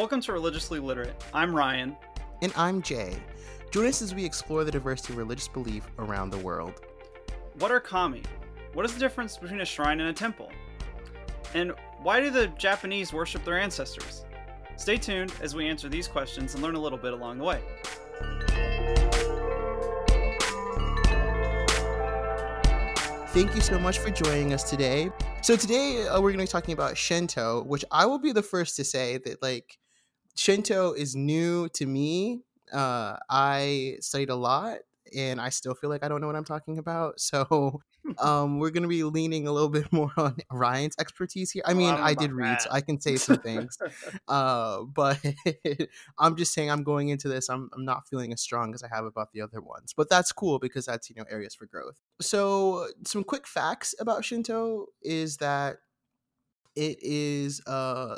Welcome to Religiously Literate. I'm Ryan. And I'm Jay. Join us as we explore the diversity of religious belief around the world. What are kami? What is the difference between a shrine and a temple? And why do the Japanese worship their ancestors? Stay tuned as we answer these questions and learn a little bit along the way. Thank you so much for joining us today. So today uh, we're going to be talking about Shinto, which I will be the first to say that like Shinto is new to me. Uh, I studied a lot and I still feel like I don't know what I'm talking about. So um, we're going to be leaning a little bit more on Ryan's expertise here. I mean, I, I did read, that. so I can say some things. uh, but I'm just saying I'm going into this. I'm, I'm not feeling as strong as I have about the other ones. But that's cool because that's, you know, areas for growth. So some quick facts about Shinto is that it is uh,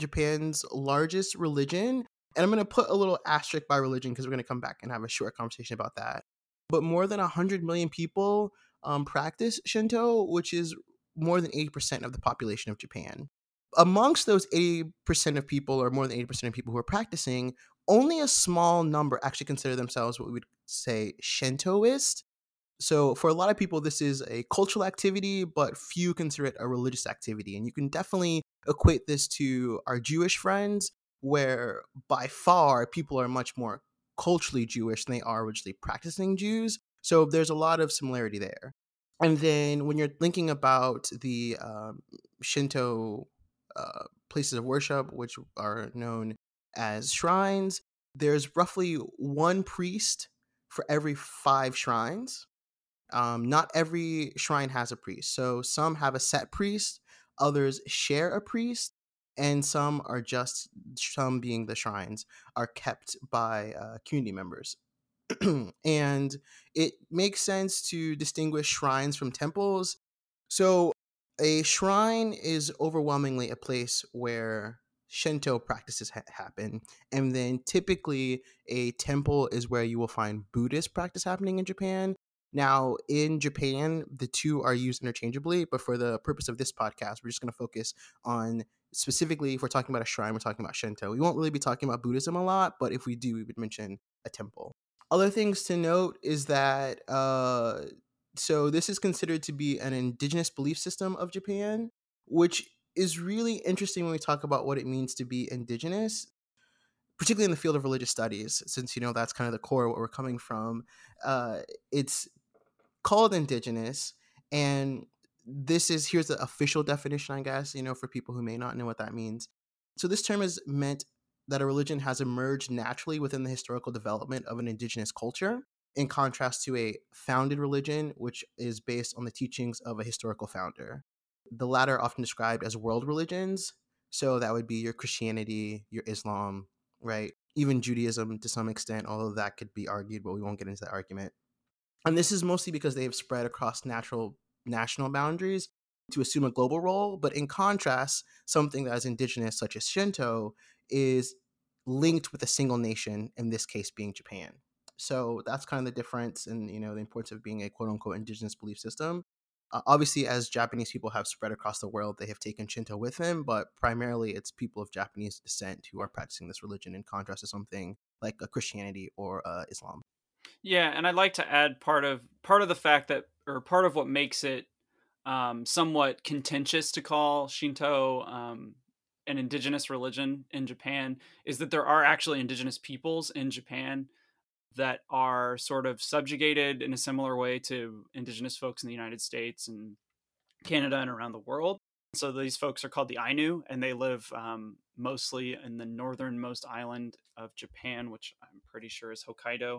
Japan's largest religion and I'm going to put a little asterisk by religion because we're going to come back and have a short conversation about that. But more than 100 million people um, practice Shinto, which is more than 80% of the population of Japan. Amongst those 80% of people, or more than 80% of people who are practicing, only a small number actually consider themselves what we would say Shintoist. So, for a lot of people, this is a cultural activity, but few consider it a religious activity. And you can definitely equate this to our Jewish friends where by far people are much more culturally Jewish than they are originally practicing Jews. So there's a lot of similarity there. And then when you're thinking about the um, Shinto uh, places of worship, which are known as shrines, there's roughly one priest for every five shrines. Um, not every shrine has a priest. So some have a set priest, others share a priest, and some are just some being the shrines are kept by uh, community members and it makes sense to distinguish shrines from temples so a shrine is overwhelmingly a place where Shinto practices ha- happen. And then typically, a temple is where you will find Buddhist practice happening in Japan. Now, in Japan, the two are used interchangeably, but for the purpose of this podcast, we're just going to focus on specifically if we're talking about a shrine, we're talking about Shinto. We won't really be talking about Buddhism a lot, but if we do, we would mention a temple. Other things to note is that uh, so this is considered to be an indigenous belief system of Japan, which is really interesting when we talk about what it means to be indigenous, particularly in the field of religious studies, since you know that's kind of the core of what we're coming from. Uh, it's called indigenous, and this is here's the official definition, I guess, you know, for people who may not know what that means. So this term is meant that a religion has emerged naturally within the historical development of an indigenous culture, in contrast to a founded religion, which is based on the teachings of a historical founder. The latter often described as world religions. So that would be your Christianity, your Islam, right? Even Judaism to some extent, although that could be argued, but we won't get into that argument. And this is mostly because they have spread across natural national boundaries to assume a global role. But in contrast, something that is indigenous, such as Shinto, is linked with a single nation, in this case being Japan. So that's kind of the difference in you know the importance of being a quote unquote indigenous belief system. Uh, obviously, as Japanese people have spread across the world, they have taken Shinto with them, but primarily it's people of Japanese descent who are practicing this religion in contrast to something like a Christianity or uh, Islam. Yeah, and I'd like to add part of part of the fact that or part of what makes it um, somewhat contentious to call Shinto um, an indigenous religion in Japan is that there are actually indigenous peoples in Japan that are sort of subjugated in a similar way to indigenous folks in the United States and Canada and around the world. So these folks are called the Ainu, and they live um, mostly in the northernmost island of Japan, which I'm pretty sure is Hokkaido.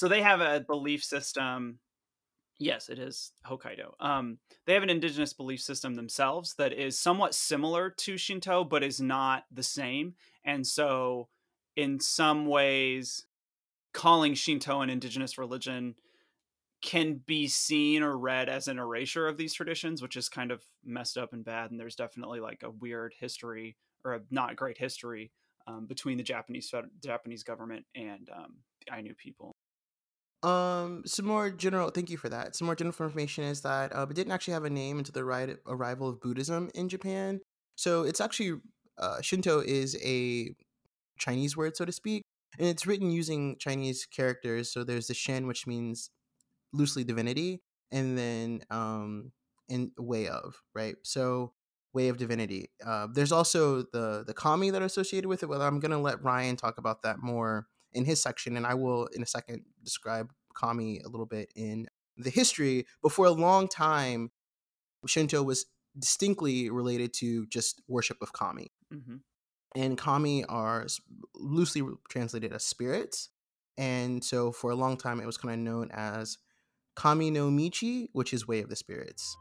So they have a belief system Yes, it is Hokkaido. Um, they have an indigenous belief system themselves that is somewhat similar to Shinto, but is not the same. And so, in some ways, calling Shinto an indigenous religion can be seen or read as an erasure of these traditions, which is kind of messed up and bad. And there's definitely like a weird history or a not great history um, between the Japanese Japanese government and um, the Ainu people. Um, some more general. Thank you for that. Some more general information is that uh, it didn't actually have a name until the right arrival of Buddhism in Japan. So it's actually uh, Shinto is a Chinese word, so to speak, and it's written using Chinese characters. So there's the Shen, which means loosely divinity, and then um, in way of right. So way of divinity. Uh, there's also the the kami that are associated with it. Well, I'm gonna let Ryan talk about that more in his section, and I will in a second describe kami a little bit in the history. But for a long time, Shinto was distinctly related to just worship of kami. Mm-hmm. And kami are loosely translated as spirits. And so for a long time, it was kind of known as Kami no Michi, which is way of the spirits.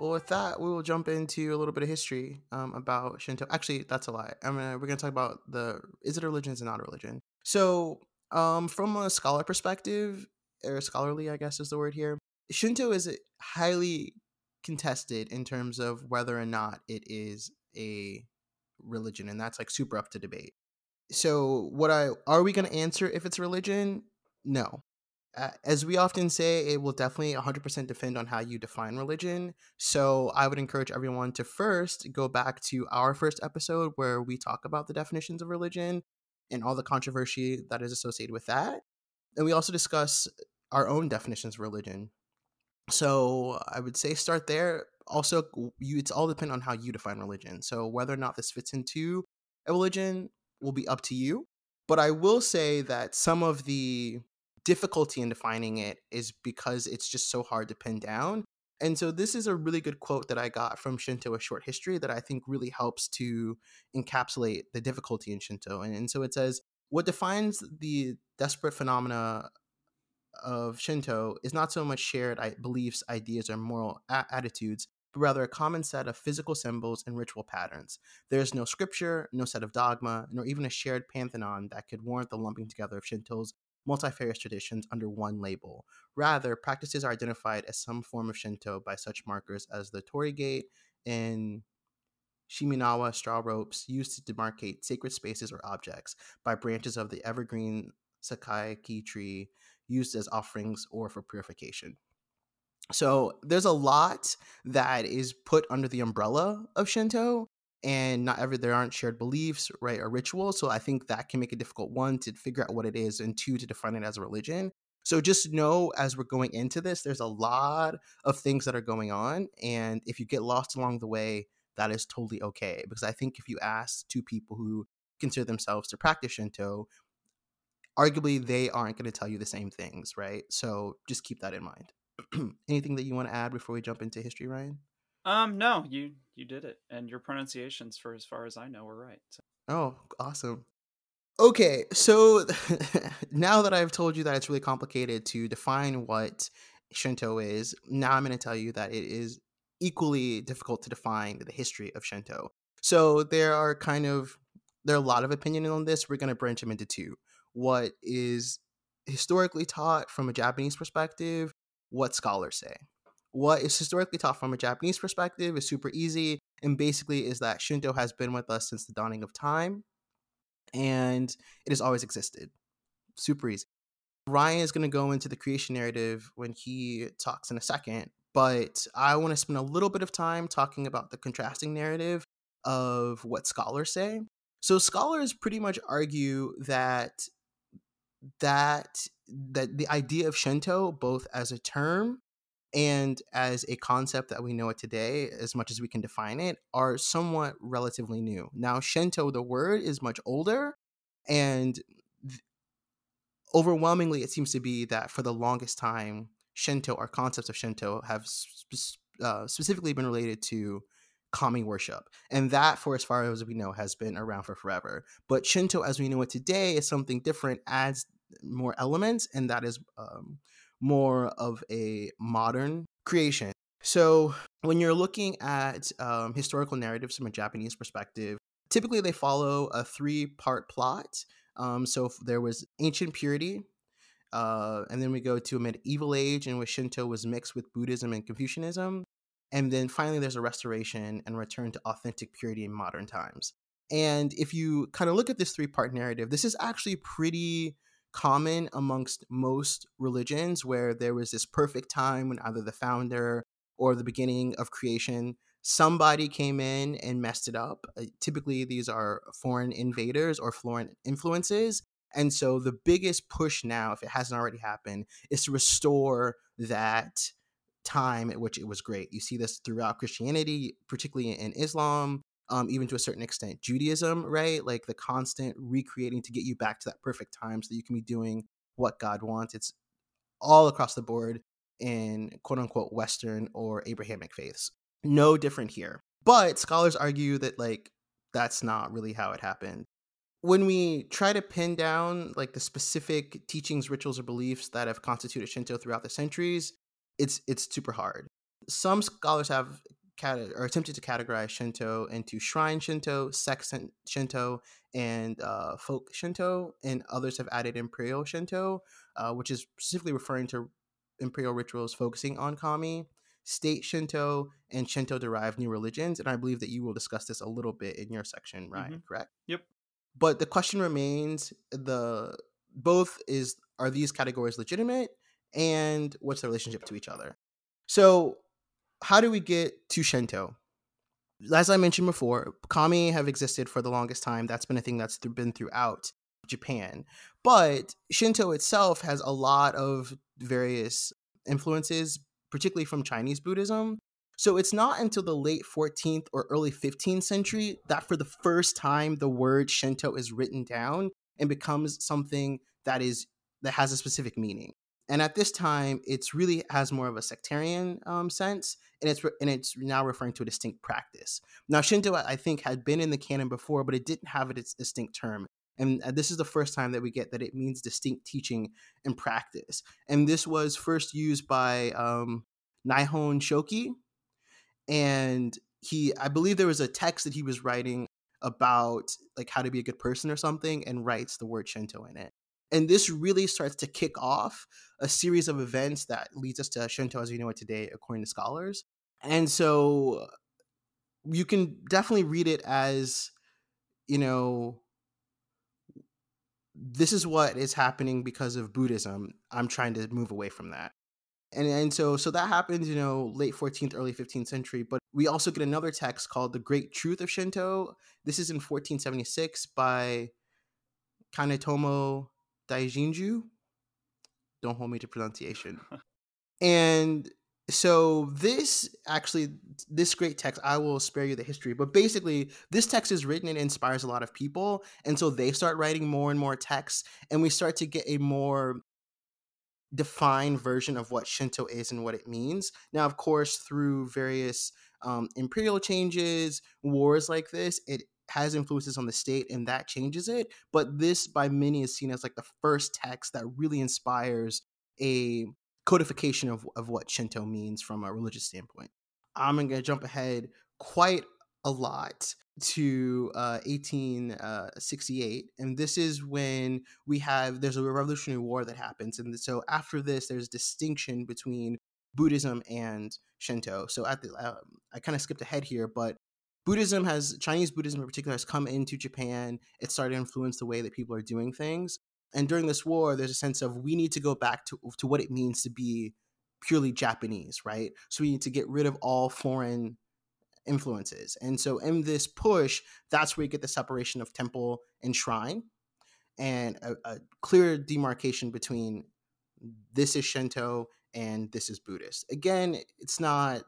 Well, with that, we will jump into a little bit of history um, about Shinto. Actually, that's a lie. I mean, we're going to talk about the is it a religion, is it not a religion? So, um, from a scholar perspective, or scholarly, I guess is the word here, Shinto is highly contested in terms of whether or not it is a religion, and that's like super up to debate. So, what I are we going to answer if it's religion? No, as we often say, it will definitely 100% depend on how you define religion. So I would encourage everyone to first go back to our first episode where we talk about the definitions of religion and all the controversy that is associated with that. And we also discuss our own definitions of religion. So I would say start there. Also, you, it's all depend on how you define religion. So whether or not this fits into a religion will be up to you. But I will say that some of the difficulty in defining it is because it's just so hard to pin down. And so this is a really good quote that I got from Shinto A Short History that I think really helps to encapsulate the difficulty in Shinto. And, and so it says, what defines the desperate phenomena of Shinto is not so much shared beliefs, ideas, or moral a- attitudes, but rather a common set of physical symbols and ritual patterns. There is no scripture, no set of dogma, nor even a shared pantheon that could warrant the lumping together of Shinto's multifarious traditions under one label. Rather, practices are identified as some form of Shinto by such markers as the Torii gate and Shimenawa straw ropes used to demarcate sacred spaces or objects, by branches of the evergreen Sakaki tree used as offerings or for purification. So there's a lot that is put under the umbrella of Shinto, and not every there aren't shared beliefs right or rituals so i think that can make it difficult one to figure out what it is and two to define it as a religion. So just know as we're going into this there's a lot of things that are going on and if you get lost along the way that is totally okay because i think if you ask two people who consider themselves to practice shinto arguably they aren't going to tell you the same things right? So just keep that in mind. Anything that you want to add before we jump into history ryan um, no, you you did it, and your pronunciations, for as far as I know, were right. So. Oh, awesome. Okay, so now that I've told you that it's really complicated to define what Shinto is, now I'm going to tell you that it is equally difficult to define the history of Shinto. So there are kind of there are a lot of opinion on this. We're going to branch them into two. What is historically taught from a Japanese perspective, what scholars say what is historically taught from a Japanese perspective is super easy and basically is that Shinto has been with us since the dawning of time and it has always existed. Super easy. Ryan is going to go into the creation narrative when he talks in a second, but I want to spend a little bit of time talking about the contrasting narrative of what scholars say. So scholars pretty much argue that that that the idea of Shinto both as a term and as a concept that we know it today, as much as we can define it, are somewhat relatively new. Now, Shinto, the word, is much older, and th- overwhelmingly, it seems to be that for the longest time, Shinto or concepts of Shinto have sp- uh, specifically been related to kami worship. And that, for as far as we know, has been around for forever. But Shinto, as we know it today, is something different, adds more elements, and that is um, more of a modern creation. So, when you're looking at um, historical narratives from a Japanese perspective, typically they follow a three part plot. Um, so, there was ancient purity, uh, and then we go to a medieval age in which Shinto was mixed with Buddhism and Confucianism. And then finally, there's a restoration and return to authentic purity in modern times. And if you kind of look at this three part narrative, this is actually pretty common amongst most religions where there was this perfect time when either the founder or the beginning of creation, somebody came in and messed it up. Uh, typically, these are foreign invaders or foreign influences. And so the biggest push now, if it hasn't already happened, is to restore that time at which it was great. You see this throughout Christianity, particularly in Islam, um, even to a certain extent, Judaism, right? Like the constant recreating to get you back to that perfect time so that you can be doing what God wants. It's all across the board in quote unquote Western or Abrahamic faiths. No different here. But scholars argue that, like, that's not really how it happened. When we try to pin down like the specific teachings, rituals, or beliefs that have constituted Shinto throughout the centuries, it's it's super hard. Some scholars have cat- or attempted to categorize Shinto into shrine Shinto, sect Shinto, and uh, folk Shinto, and others have added imperial Shinto, uh, which is specifically referring to imperial rituals focusing on kami, state Shinto, and Shinto derived new religions. And I believe that you will discuss this a little bit in your section, Ryan, mm-hmm. correct? Yep. But the question remains the both is are these categories legitimate and what's the relationship to each other? So how do we get to Shinto? As I mentioned before, kami have existed for the longest time. That's been a thing that's th- been throughout Japan. But Shinto itself has a lot of various influences, particularly from Chinese Buddhism. So it's not until the late 14th or early 15th century that for the first time the word Shinto is written down and becomes something that is that has a specific meaning and at this time it's really has more of a sectarian um, sense and it's re- and it's now referring to a distinct practice. Now shinto i think had been in the canon before but it didn't have its distinct term and uh, this is the first time that we get that it means distinct teaching and practice and this was first used by um, nihon shoki and he i believe there was a text that he was writing about like how to be a good person or something and writes the word shinto in it and this really starts to kick off a series of events that leads us to Shinto as we know it today, according to scholars. And so you can definitely read it as, you know, this is what is happening because of Buddhism. I'm trying to move away from that. And and so so that happens, you know, late 14th, early 15th century. But we also get another text called The Great Truth of Shinto. This is in 1476 by Kanetomo Daijinju. Don't hold me to pronunciation. and so this actually this great text i will spare you the history but basically this text is written and inspires a lot of people and so they start writing more and more texts and we start to get a more defined version of what shinto is and what it means now of course through various um, imperial changes wars like this it has influences on the state and that changes it. But this, by many, is seen as like the first text that really inspires a codification of, of what Shinto means from a religious standpoint. I'm going to jump ahead quite a lot to uh, 1868 uh, and this is when we have there's a revolutionary war that happens and so after this there's distinction between buddhism and shinto so at the um, i kind of skipped ahead here but Buddhism has Chinese Buddhism in particular has come into Japan. It started to influence the way that people are doing things. And during this war, there's a sense of we need to go back to, to what it means to be purely Japanese, right? So we need to get rid of all foreign influences. And so in this push, that's where you get the separation of temple and shrine and a, a clear demarcation between this is Shinto and this is Buddhist. Again, it's not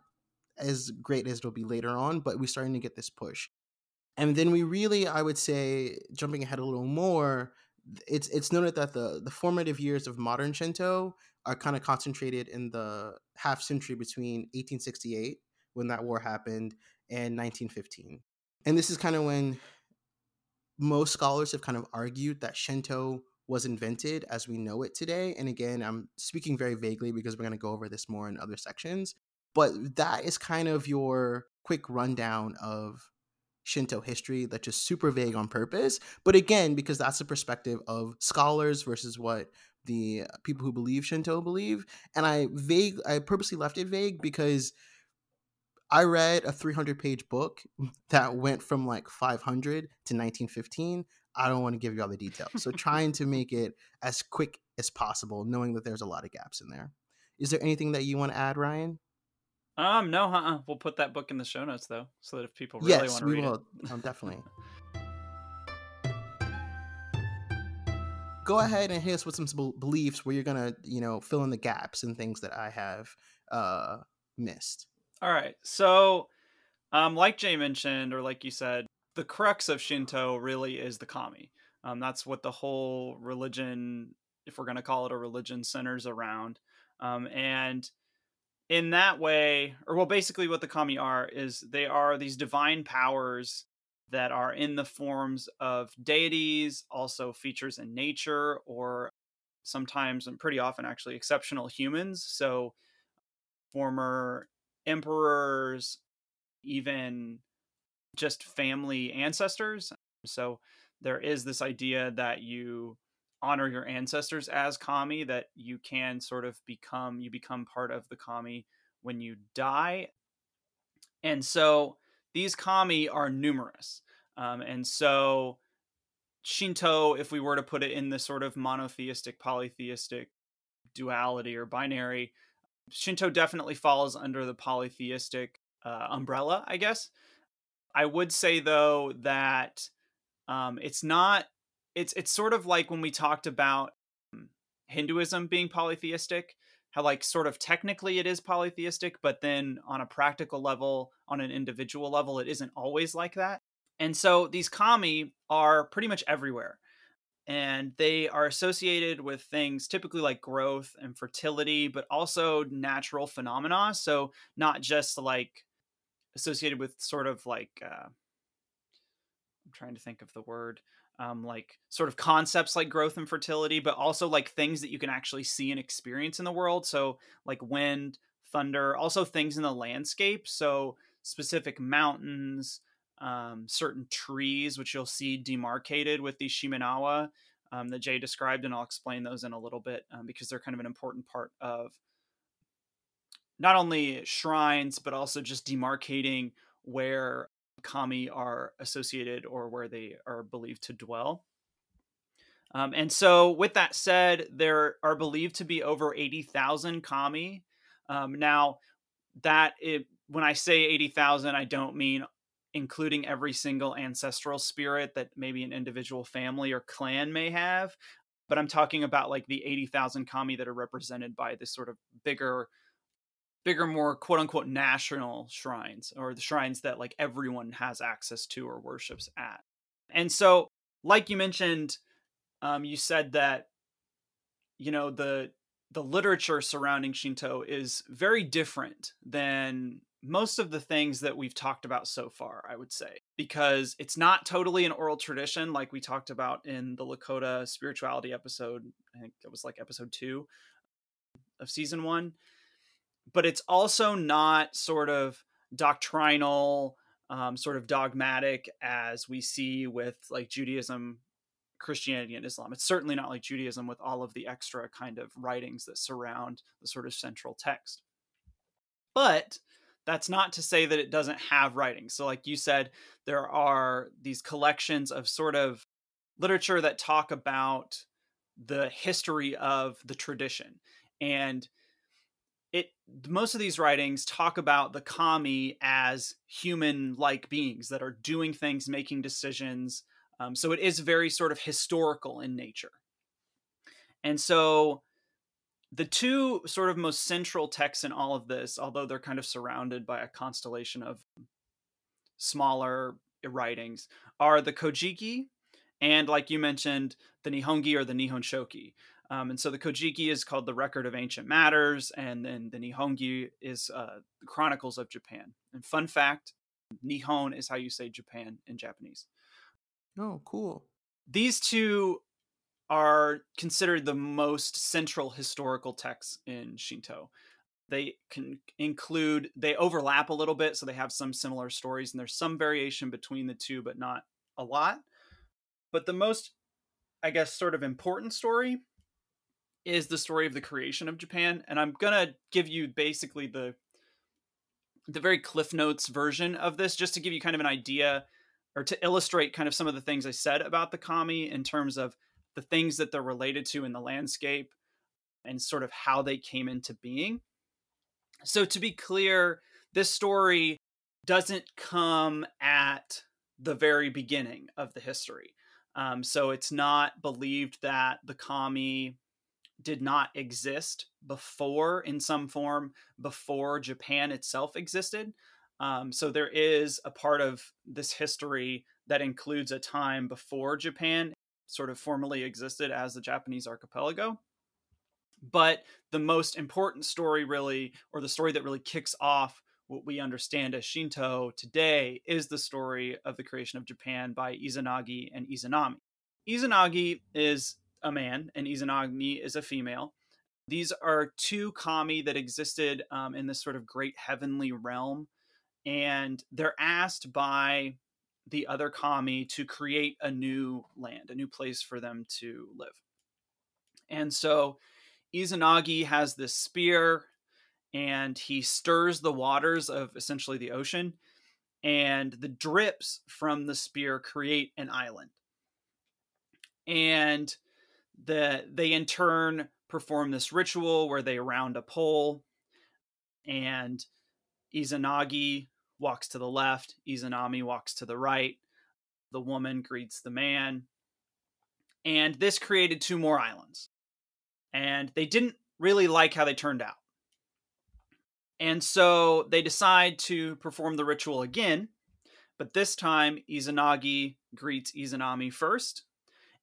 as great as it'll be later on, but we're starting to get this push. And then we really, I would say, jumping ahead a little more, it's it's noted that the the formative years of modern Shinto are kind of concentrated in the half century between 1868 when that war happened and 1915. And this is kind of when most scholars have kind of argued that Shinto was invented as we know it today. And again, I'm speaking very vaguely because we're going to go over this more in other sections. But that is kind of your quick rundown of Shinto history that's just super vague on purpose. But again, because that's the perspective of scholars versus what the people who believe Shinto believe. And I vague I purposely left it vague because I read a 300 page book that went from like 500 to 1915. I don't want to give you all the details. So trying to make it as quick as possible, knowing that there's a lot of gaps in there. Is there anything that you want to add, Ryan? Um, no, uh-uh. we'll put that book in the show notes though, so that if people really yes, want to we read will. it, Um, definitely. Go ahead and hit us with some beliefs where you're gonna, you know, fill in the gaps and things that I have uh missed. All right. So, um, like Jay mentioned, or like you said, the crux of Shinto really is the kami. Um, that's what the whole religion, if we're going to call it a religion, centers around. Um, and in that way, or well, basically, what the kami are is they are these divine powers that are in the forms of deities, also features in nature, or sometimes and pretty often actually exceptional humans. So, former emperors, even just family ancestors. So there is this idea that you honor your ancestors as kami, that you can sort of become, you become part of the kami when you die. And so these kami are numerous. Um, and so Shinto, if we were to put it in the sort of monotheistic, polytheistic duality or binary, Shinto definitely falls under the polytheistic uh, umbrella, I guess. I would say though that um, it's not. It's it's sort of like when we talked about um, Hinduism being polytheistic, how like sort of technically it is polytheistic, but then on a practical level, on an individual level, it isn't always like that. And so these kami are pretty much everywhere and they are associated with things typically like growth and fertility but also natural phenomena so not just like associated with sort of like uh, i'm trying to think of the word um, like sort of concepts like growth and fertility but also like things that you can actually see and experience in the world. So like wind thunder also things in the landscape. So specific mountains um, certain trees, which you'll see demarcated with the Shimenawa um, that Jay described, and I'll explain those in a little bit um, because they're kind of an important part of not only shrines but also just demarcating where kami are associated or where they are believed to dwell. Um, and so, with that said, there are believed to be over 80,000 kami. Um, now, that it, when I say 80,000, I don't mean including every single ancestral spirit that maybe an individual family or clan may have. But I'm talking about like the 80,000 kami that are represented by this sort of bigger, bigger, more quote unquote national shrines or the shrines that like everyone has access to or worships at. And so, like you mentioned, um, you said that, you know, the, the literature surrounding Shinto is very different than most of the things that we've talked about so far, I would say, because it's not totally an oral tradition like we talked about in the Lakota spirituality episode. I think it was like episode two of season one. But it's also not sort of doctrinal, um, sort of dogmatic as we see with like Judaism, Christianity, and Islam. It's certainly not like Judaism with all of the extra kind of writings that surround the sort of central text. But that's not to say that it doesn't have writing. So, like you said, there are these collections of sort of literature that talk about the history of the tradition. And it most of these writings talk about the kami as human like beings that are doing things, making decisions. Um, so it is very sort of historical in nature. And so the two sort of most central texts in all of this, although they're kind of surrounded by a constellation of smaller writings, are the Kojiki and, like you mentioned, the Nihongi or the Nihon Shoki. Um, and so the Kojiki is called the Record of Ancient Matters, and then the Nihongi is uh, the Chronicles of Japan. And fun fact Nihon is how you say Japan in Japanese. Oh, cool. These two are considered the most central historical texts in Shinto. They can include, they overlap a little bit, so they have some similar stories, and there's some variation between the two, but not a lot. But the most, I guess, sort of important story is the story of the creation of Japan, and I'm gonna give you basically the the very cliff notes version of this just to give you kind of an idea or to illustrate kind of some of the things I said about the kami in terms of the things that they're related to in the landscape and sort of how they came into being. So, to be clear, this story doesn't come at the very beginning of the history. Um, so it's not believed that the kami did not exist before in some form before Japan itself existed. Um, so there is a part of this history that includes a time before Japan sort of formally existed as the Japanese archipelago. But the most important story, really, or the story that really kicks off what we understand as Shinto today, is the story of the creation of Japan by Izanagi and Izanami. Izanagi is a man and Izanagi is a female. These are two kami that existed um, in this sort of great heavenly realm, and they're asked by the other kami to create a new land, a new place for them to live. And so Izanagi has this spear and he stirs the waters of essentially the ocean, and the drips from the spear create an island. And the they in turn perform this ritual where they round a pole and Izanagi walks to the left, Izanami walks to the right. The woman greets the man. And this created two more islands. And they didn't really like how they turned out. And so they decide to perform the ritual again, but this time Izanagi greets Izanami first,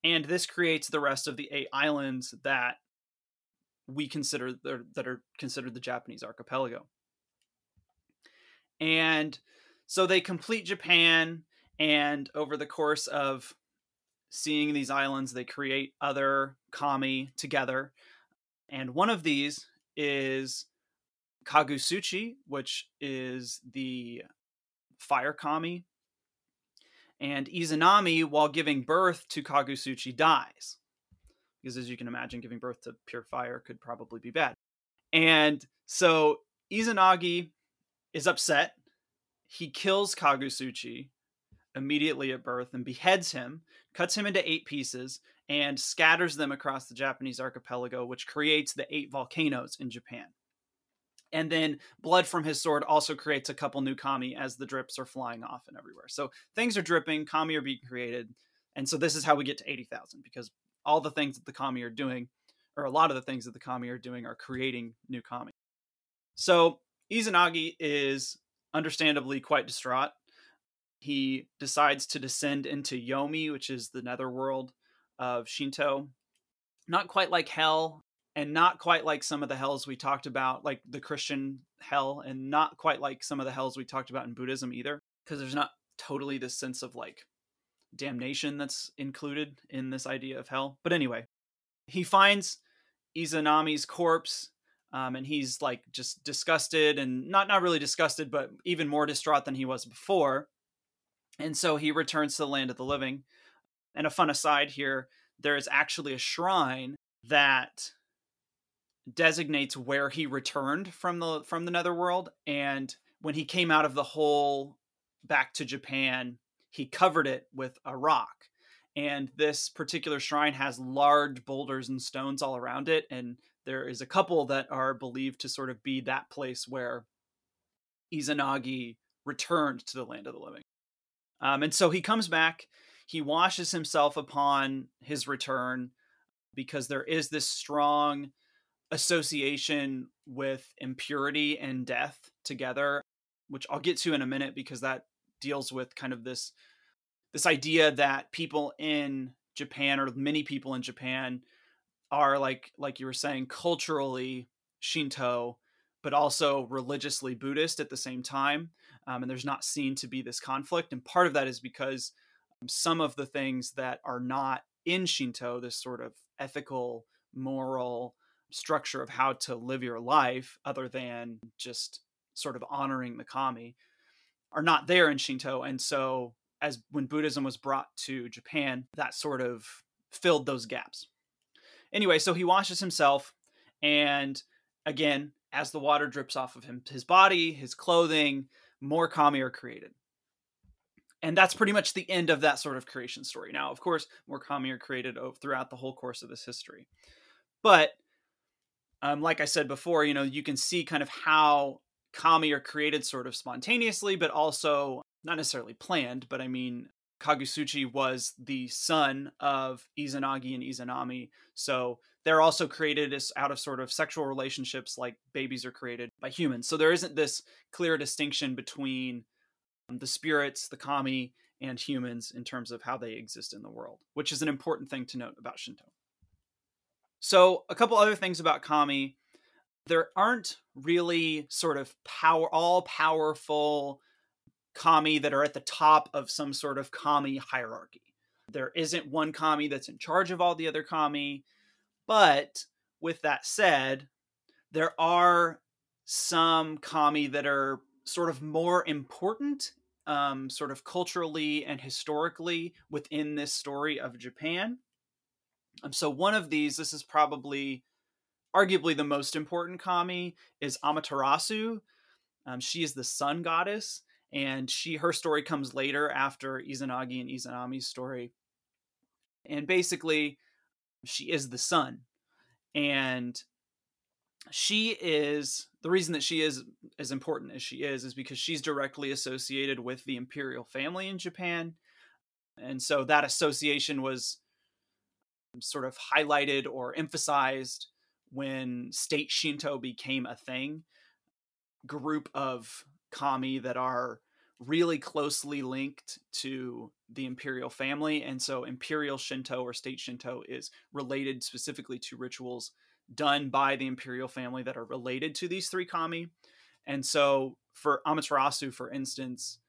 and this creates the rest of the eight islands that we consider that are considered the Japanese archipelago. And so they complete Japan, and over the course of seeing these islands, they create other kami together. And one of these is Kagutsuchi, which is the fire kami. And Izanami, while giving birth to Kagutsuchi, dies. Because as you can imagine, giving birth to pure fire could probably be bad. And so Izanagi is upset. He kills Kagutsuchi immediately at birth and beheads him, cuts him into eight pieces, and scatters them across the Japanese archipelago, which creates the eight volcanoes in Japan. And then blood from his sword also creates a couple new kami as the drips are flying off and everywhere. So things are dripping, kami are being created. And so this is how we get to 80,000 because all the things that the kami are doing, or a lot of the things that the kami are doing, are creating new kami. So Izanagi is understandably quite distraught. He decides to descend into Yomi, which is the netherworld of Shinto. Not quite like hell, and not quite like some of the hells we talked about, like the Christian hell, and not quite like some of the hells we talked about in Buddhism either, because there's not totally this sense of like damnation that's included in this idea of hell. But anyway, he finds Izanami's corpse, um, and he's like just disgusted and not not really disgusted, but even more distraught than he was before. And so he returns to the land of the living. And a fun aside here, there is actually a shrine that designates where he returned from the from the netherworld and when he came out of the hole back to Japan he covered it with a rock. And this particular shrine has large boulders and stones all around it and there is a couple that are believed to sort of be that place where Izanagi returned to the land of the living. Um, and so he comes back he washes himself upon his return because there is this strong association with impurity and death together, which I'll get to in a minute because that deals with kind of this this idea that people in Japan or many people in Japan are like like you were saying culturally Shinto but also religiously Buddhist at the same time um, and there's not seen to be this conflict and part of that is because some of the things that are not in Shinto this sort of ethical moral structure of how to live your life other than just sort of honoring the kami are not there in Shinto. And so as when Buddhism was brought to Japan, that sort of filled those gaps. Anyway, so he washes himself and again, as the water drips off of him, his body, his clothing, more kami are created. And that's pretty much the end of that sort of creation story. Now, of course, more kami are created throughout the whole course of this history. But um, like I said before, you know, you can see kind of how kami are created sort of spontaneously, but also not necessarily planned. But I mean, Kagutsuchi was the son of Izanagi and Izanami. So they're also created as out of sort of sexual relationships like babies are created by humans. So there isn't this clear distinction between um, the spirits, the kami, and humans in terms of how they exist in the world, which is an important thing to note about Shinto. So, a couple other things about kami. There aren't really sort of power, all powerful kami that are at the top of some sort of kami hierarchy. There isn't one kami that's in charge of all the other kami. But with that said, there are some kami that are sort of more important, um, sort of culturally and historically within this story of Japan. Um, so one of these, this is probably arguably the most important kami, is Amaterasu. Um, she is the sun goddess, and she her story comes later after Izanagi and Izanami's story. And basically, she is the sun, and she is the reason that she is as important as she is is because she's directly associated with the imperial family in Japan. And so that association was sort of highlighted or emphasized when state Shinto became a thing. Group of kami that are really closely linked to the imperial family. And so imperial Shinto or state Shinto is related specifically to rituals done by the imperial family that are related to these three kami. And so for Amaterasu, for instance,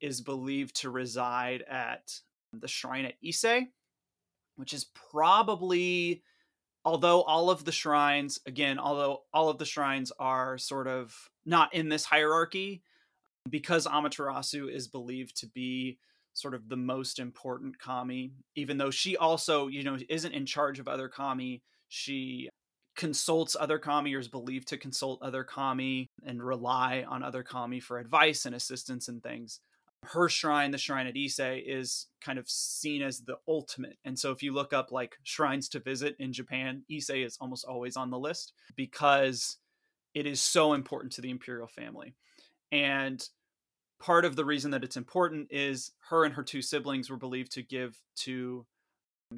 is believed to reside at the shrine at Ise, which is probably although all of the shrines again although all of the shrines are sort of not in this hierarchy because Amaterasu is believed to be sort of the most important kami even though she also you know isn't in charge of other kami she consults other kami or is believed to consult other kami and rely on other kami for advice and assistance and things her shrine the shrine at ise is kind of seen as the ultimate and so if you look up like shrines to visit in japan ise is almost always on the list because it is so important to the imperial family and part of the reason that it's important is her and her two siblings were believed to give to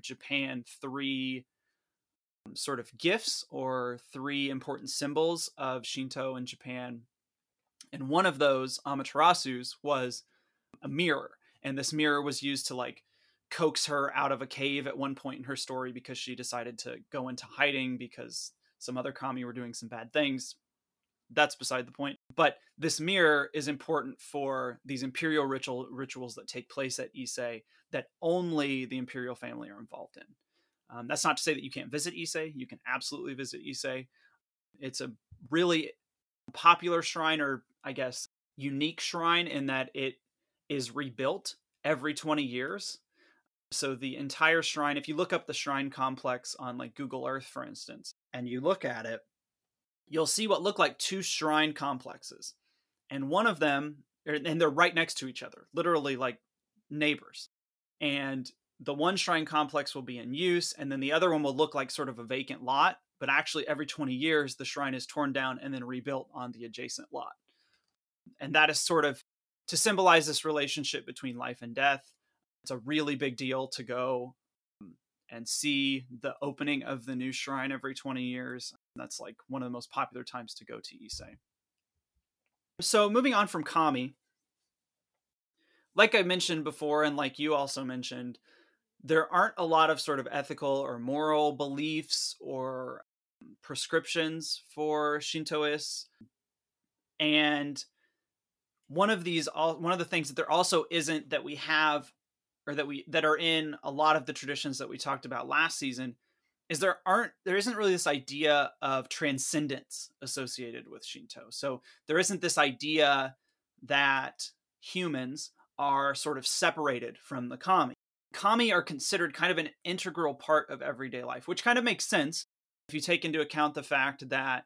Japan three um, sort of gifts or three important symbols of Shinto in Japan. And one of those, Amaterasu's, was a mirror. And this mirror was used to like coax her out of a cave at one point in her story because she decided to go into hiding because some other kami were doing some bad things that's beside the point. But this mirror is important for these imperial ritual rituals that take place at Ise that only the imperial family are involved in. Um, that's not to say that you can't visit Ise. You can absolutely visit Ise. It's a really popular shrine, or I guess unique shrine, in that it is rebuilt every 20 years. So the entire shrine, if you look up the shrine complex on like Google Earth, for instance, and you look at it, you'll see what look like two shrine complexes. And one of them, er, and they're right next to each other, literally like neighbors. And the one shrine complex will be in use, and then the other one will look like sort of a vacant lot. But actually, every 20 years, the shrine is torn down and then rebuilt on the adjacent lot. And that is sort of to symbolize this relationship between life and death. It's a really big deal to go um, and see the opening of the new shrine every 20 years. That's like one of the most popular times to go to Ise. So moving on from Kami, like I mentioned before, and like you also mentioned, there aren't a lot of sort of ethical or moral beliefs or prescriptions for Shintoists. And one of these one of the things that there also isn't that we have or that we that are in a lot of the traditions that we talked about last season is there aren't there isn't really this idea of transcendence associated with Shinto. So there isn't this idea that humans are sort of separated from the kami. Kami are considered kind of an integral part of everyday life, which kind of makes sense if you take into account the fact that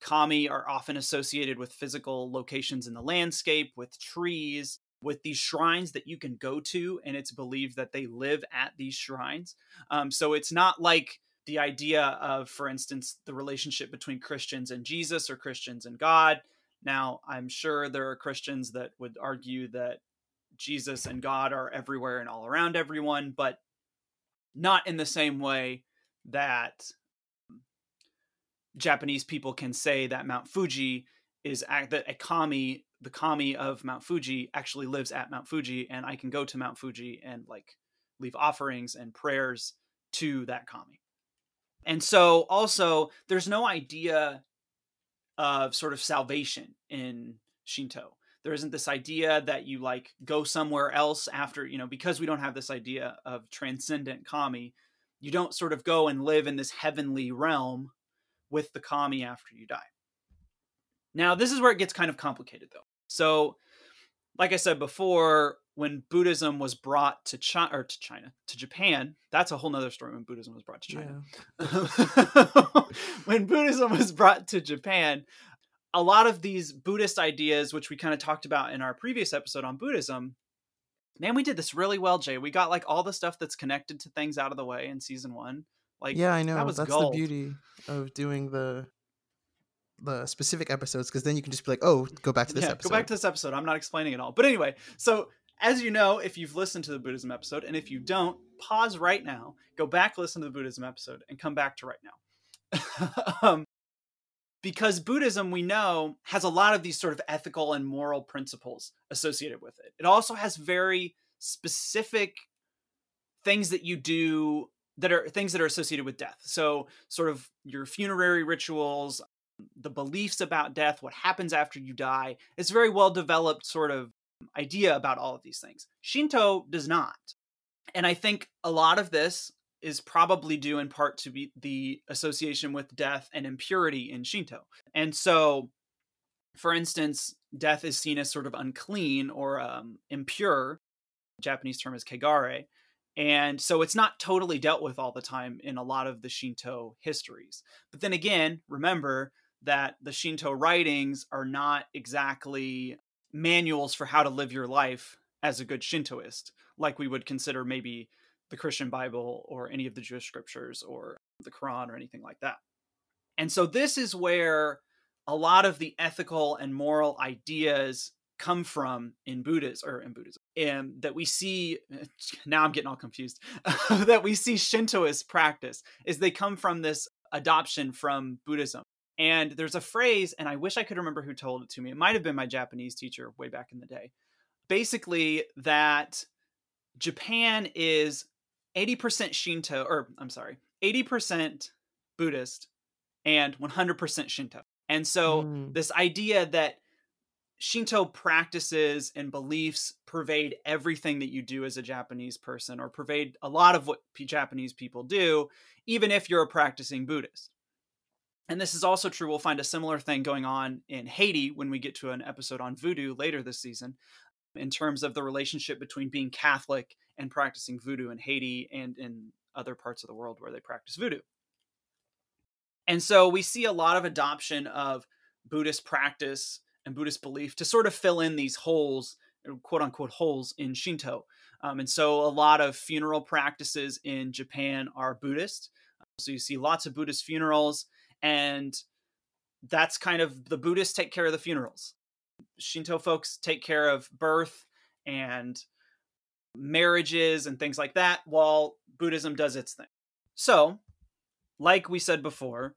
kami are often associated with physical locations in the landscape, with trees, with these shrines that you can go to, and it's believed that they live at these shrines. Um, so it's not like the idea of, for instance, the relationship between Christians and Jesus or Christians and God. Now, I'm sure there are Christians that would argue that Jesus and God are everywhere and all around everyone, but not in the same way that Japanese people can say that Mount Fuji is that a kami, the kami of Mount Fuji, actually lives at Mount Fuji, and I can go to Mount Fuji and like leave offerings and prayers to that kami. And so also there's no idea of sort of salvation in Shinto. There isn't this idea that you like go somewhere else after, you know, because we don't have this idea of transcendent kami, you don't sort of go and live in this heavenly realm with the kami after you die. Now, this is where it gets kind of complicated though. So, like I said before, when Buddhism was brought to China or to China to Japan, that's a whole nother story. When Buddhism was brought to China, yeah. when Buddhism was brought to Japan, a lot of these Buddhist ideas, which we kind of talked about in our previous episode on Buddhism, man, we did this really well, Jay. We got like all the stuff that's connected to things out of the way in season one. Like, yeah, I know. That that's gold. the beauty of doing the the specific episodes because then you can just be like, oh, go back to this yeah, episode. Go back to this episode. I'm not explaining it all. But anyway, so as you know, if you've listened to the Buddhism episode, and if you don't, pause right now, go back, listen to the Buddhism episode, and come back to right now. um, because Buddhism, we know, has a lot of these sort of ethical and moral principles associated with it. It also has very specific things that you do that are things that are associated with death. So, sort of your funerary rituals, the beliefs about death, what happens after you die. It's a very well developed sort of idea about all of these things. Shinto does not. And I think a lot of this is probably due in part to be the association with death and impurity in Shinto. And so, for instance, death is seen as sort of unclean or um, impure. Japanese term is kegare. And so it's not totally dealt with all the time in a lot of the Shinto histories. But then again, remember that the Shinto writings are not exactly manuals for how to live your life as a good Shintoist, like we would consider maybe the Christian Bible or any of the Jewish scriptures or the Quran or anything like that. And so this is where a lot of the ethical and moral ideas come from in Buddhism or in Buddhism, and that we see now I'm getting all confused that we see Shintoist practice is they come from this adoption from Buddhism. And there's a phrase, and I wish I could remember who told it to me. It might have been my Japanese teacher way back in the day. Basically, that Japan is 80% Shinto, or I'm sorry, 80% Buddhist and 100% Shinto. And so, mm. this idea that Shinto practices and beliefs pervade everything that you do as a Japanese person, or pervade a lot of what Japanese people do, even if you're a practicing Buddhist. And this is also true. We'll find a similar thing going on in Haiti when we get to an episode on voodoo later this season, in terms of the relationship between being Catholic and practicing voodoo in Haiti and in other parts of the world where they practice voodoo. And so we see a lot of adoption of Buddhist practice and Buddhist belief to sort of fill in these holes, quote unquote, holes in Shinto. Um, and so a lot of funeral practices in Japan are Buddhist. So you see lots of Buddhist funerals and that's kind of the Buddhists take care of the funerals. Shinto folks take care of birth and marriages and things like that, while Buddhism does its thing. So, like we said before,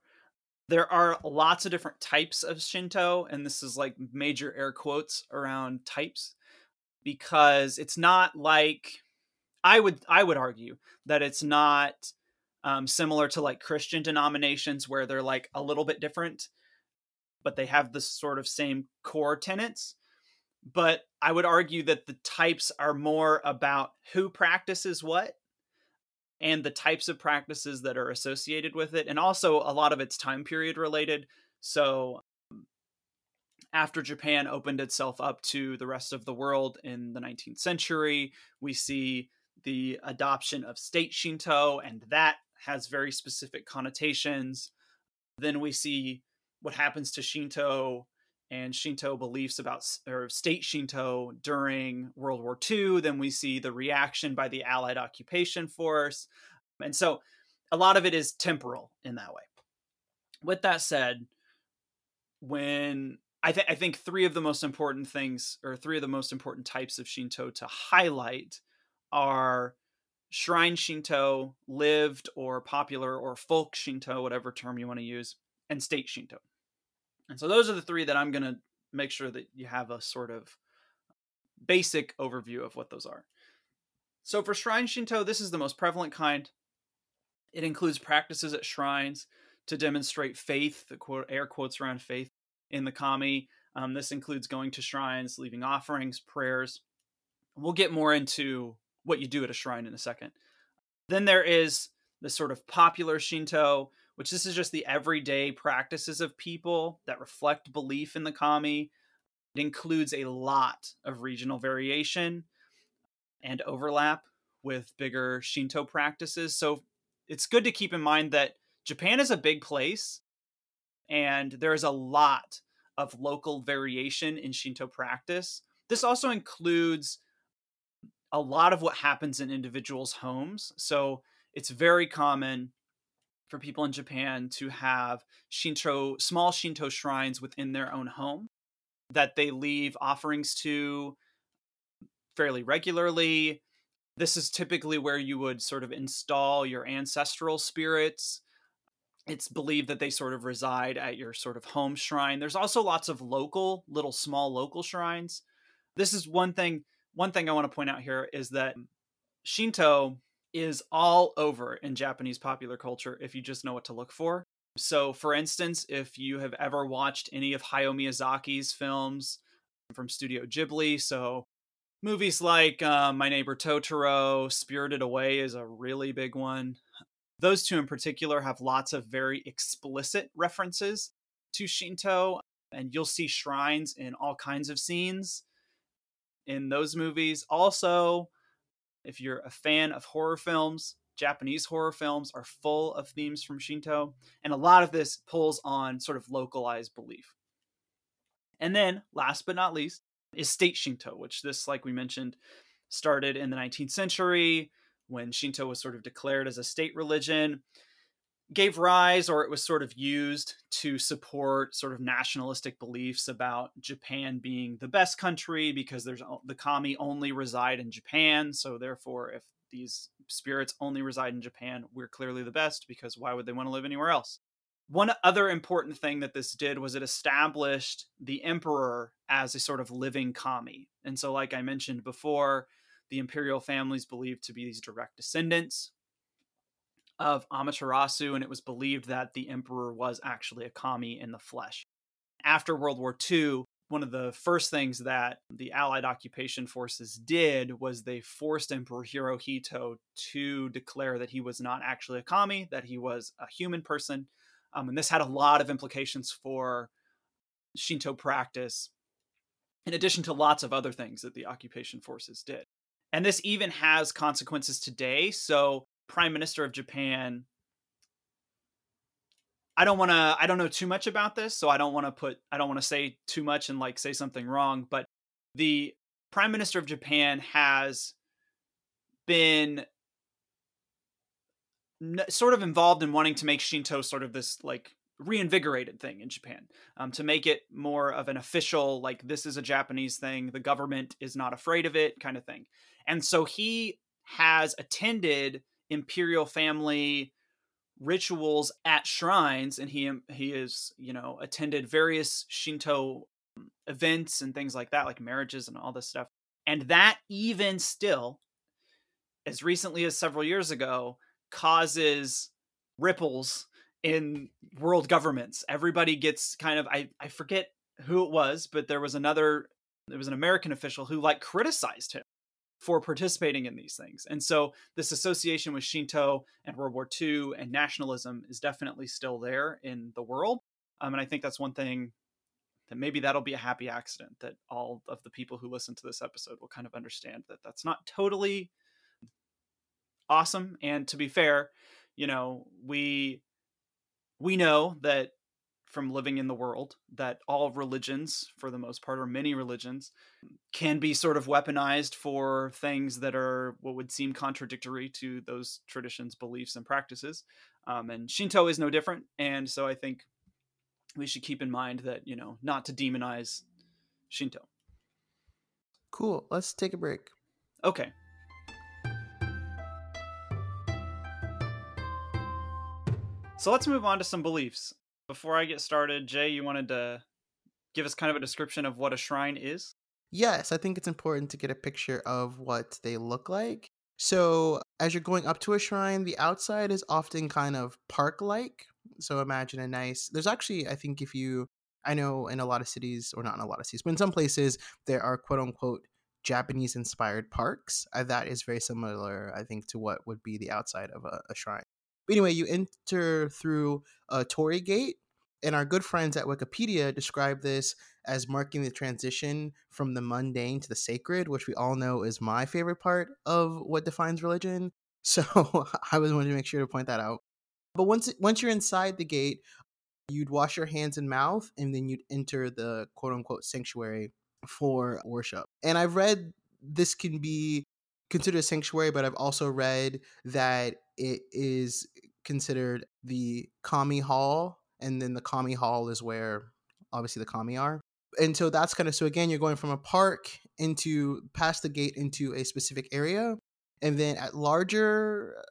there are lots of different types of Shinto, and this is like major air quotes around types because it's not like I would I would argue that it's not um, similar to like Christian denominations where they're like a little bit different, but they have the sort of same core tenets. But I would argue that the types are more about who practices what and the types of practices that are associated with it. And also a lot of it's time period related. So um, after Japan opened itself up to the rest of the world in the 19th century, we see the adoption of state Shinto, and that has very specific connotations. Then we see what happens to Shinto and Shinto beliefs about or state Shinto during World War II. Then we see the reaction by the Allied occupation force. And so a lot of it is temporal in that way. With that said, when I think I think three of the most important things, or three of the most important types of Shinto to highlight, are shrine Shinto, lived or popular or folk Shinto, whatever term you want to use, and state Shinto. And so those are the three that I'm going to make sure that you have a sort of basic overview of what those are. So for shrine Shinto, this is the most prevalent kind. It includes practices at shrines to demonstrate faith, the quote air quotes around faith in the kami. Um, this includes going to shrines, leaving offerings, prayers. We'll get more into what you do at a shrine in a second. Then there is the sort of popular Shinto, which this is just the everyday practices of people that reflect belief in the kami. It includes a lot of regional variation and overlap with bigger Shinto practices. So it's good to keep in mind that Japan is a big place and there's a lot of local variation in Shinto practice. This also includes a lot of what happens in individuals' homes. So it's very common for people in Japan to have Shinto small Shinto shrines within their own home that they leave offerings to fairly regularly. This is typically where you would sort of install your ancestral spirits. It's believed that they sort of reside at your sort of home shrine. There's also lots of local, little small local shrines. This is one thing one thing I want to point out here is that Shinto is all over in Japanese popular culture if you just know what to look for. So, for instance, if you have ever watched any of Hayao Miyazaki's films from Studio Ghibli, so movies like uh, My Neighbor Totoro, Spirited Away is a really big one. Those two in particular have lots of very explicit references to Shinto, and you'll see shrines in all kinds of scenes in those movies. Also, if you're a fan of horror films, Japanese horror films are full of themes from Shinto, and a lot of this pulls on sort of localized belief. And then, last but not least, is state Shinto, which this, like we mentioned, started in the 19th century when Shinto was sort of declared as a state religion gave rise or it was sort of used to support sort of nationalistic beliefs about Japan being the best country because there's the kami only reside in Japan. So therefore if these spirits only reside in Japan we're clearly the best because why would they want to live anywhere else? One other important thing that this did was it established the emperor as a sort of living kami. And so like I mentioned before the imperial families believed to be these direct descendants of Amaterasu, and it was believed that the emperor was actually a kami in the flesh. After World War II, one of the first things that the Allied occupation forces did was they forced Emperor Hirohito to declare that he was not actually a kami, that he was a human person. Um, and this had a lot of implications for Shinto practice, in addition to lots of other things that the occupation forces did. And this even has consequences today. So prime minister of Japan. I don't want to I don't know too much about this, so I don't want to put I don't want to say too much and like say something wrong, but the prime minister of Japan has been sort of involved in wanting to make Shinto sort of this like reinvigorated thing in Japan um, to make it more of an official, like, this is a Japanese thing, the government is not afraid of it kind of thing. And so he has attended imperial family rituals at shrines and he he has you know attended various shinto um, events and things like that like marriages and all this stuff. And that even still as recently as several years ago causes ripples in world governments. Everybody gets kind of i i forget who it was but there was another there was an american official who like criticized him for participating in these things. And so this association with Shinto and World War II and nationalism is definitely still there in the world. Um, and I think that's one thing that maybe that'll be a happy accident that all of the people who listen to this episode will kind of understand that that's not totally awesome. And to be fair, you know, we we know that from living in the world that all religions, for the most part, or many religions, can be sort of weaponized for things that are what would seem contradictory to those traditions, beliefs, and practices. Um, and Shinto is no different. And so I think we should keep in mind that you know not to demonize Shinto. Cool. Let's take a break. Okay. So let's move on to some beliefs. Before I get started, Jay, you wanted to give us kind of a description of what a shrine is? Yes, I think it's important to get a picture of what they look like. So, as you're going up to a shrine, the outside is often kind of park like. So, imagine a nice, there's actually, I think, if you, I know in a lot of cities, or not in a lot of cities, but in some places, there are quote unquote Japanese inspired parks. Uh, that is very similar, I think, to what would be the outside of a, a shrine. But anyway, you enter through a torii gate, and our good friends at Wikipedia describe this as marking the transition from the mundane to the sacred, which we all know is my favorite part of what defines religion. So I was wanting to make sure to point that out. But once once you're inside the gate, you'd wash your hands and mouth, and then you'd enter the quote unquote sanctuary for worship. And I've read this can be considered a sanctuary, but I've also read that it is considered the kami hall, and then the kami hall is where obviously the kami are. And so that's kind of so again, you're going from a park into past the gate into a specific area, and then at larger uh,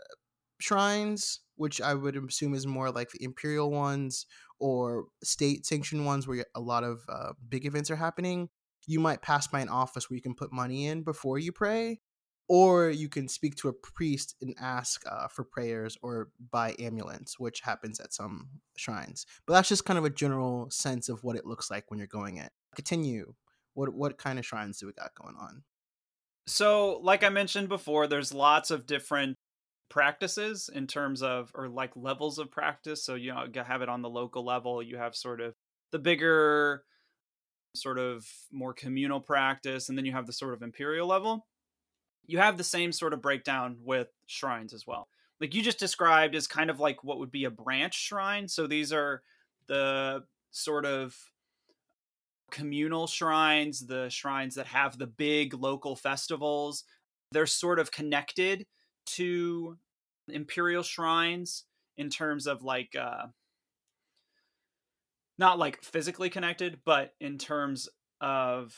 shrines, which I would assume is more like the imperial ones or state sanctioned ones where a lot of uh, big events are happening, you might pass by an office where you can put money in before you pray or you can speak to a priest and ask uh, for prayers or buy amulets which happens at some shrines. But that's just kind of a general sense of what it looks like when you're going it continue. What what kind of shrines do we got going on? So like i mentioned before there's lots of different practices in terms of or like levels of practice. So you know have it on the local level. You have sort of the bigger sort of more communal practice and then you have the sort of imperial level you have the same sort of breakdown with shrines as well. Like you just described as kind of like what would be a branch shrine. So these are the sort of communal shrines, the shrines that have the big local festivals. They're sort of connected to imperial shrines in terms of like uh not like physically connected, but in terms of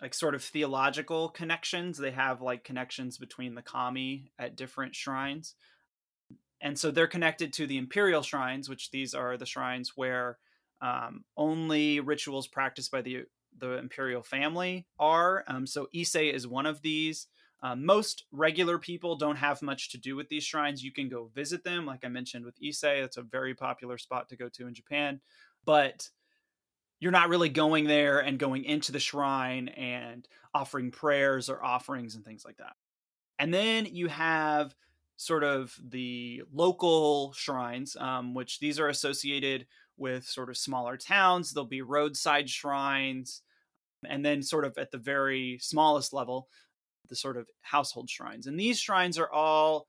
like sort of theological connections. They have like connections between the kami at different shrines. And so they're connected to the imperial shrines, which these are the shrines where um, only rituals practiced by the the imperial family are. Um, so Ise is one of these. Uh, most regular people don't have much to do with these shrines. You can go visit them, like I mentioned with Ise. It's a very popular spot to go to in Japan. But you're not really going there and going into the shrine and offering prayers or offerings and things like that. And then you have sort of the local shrines, um, which these are associated with sort of smaller towns. There'll be roadside shrines. And then, sort of at the very smallest level, the sort of household shrines. And these shrines are all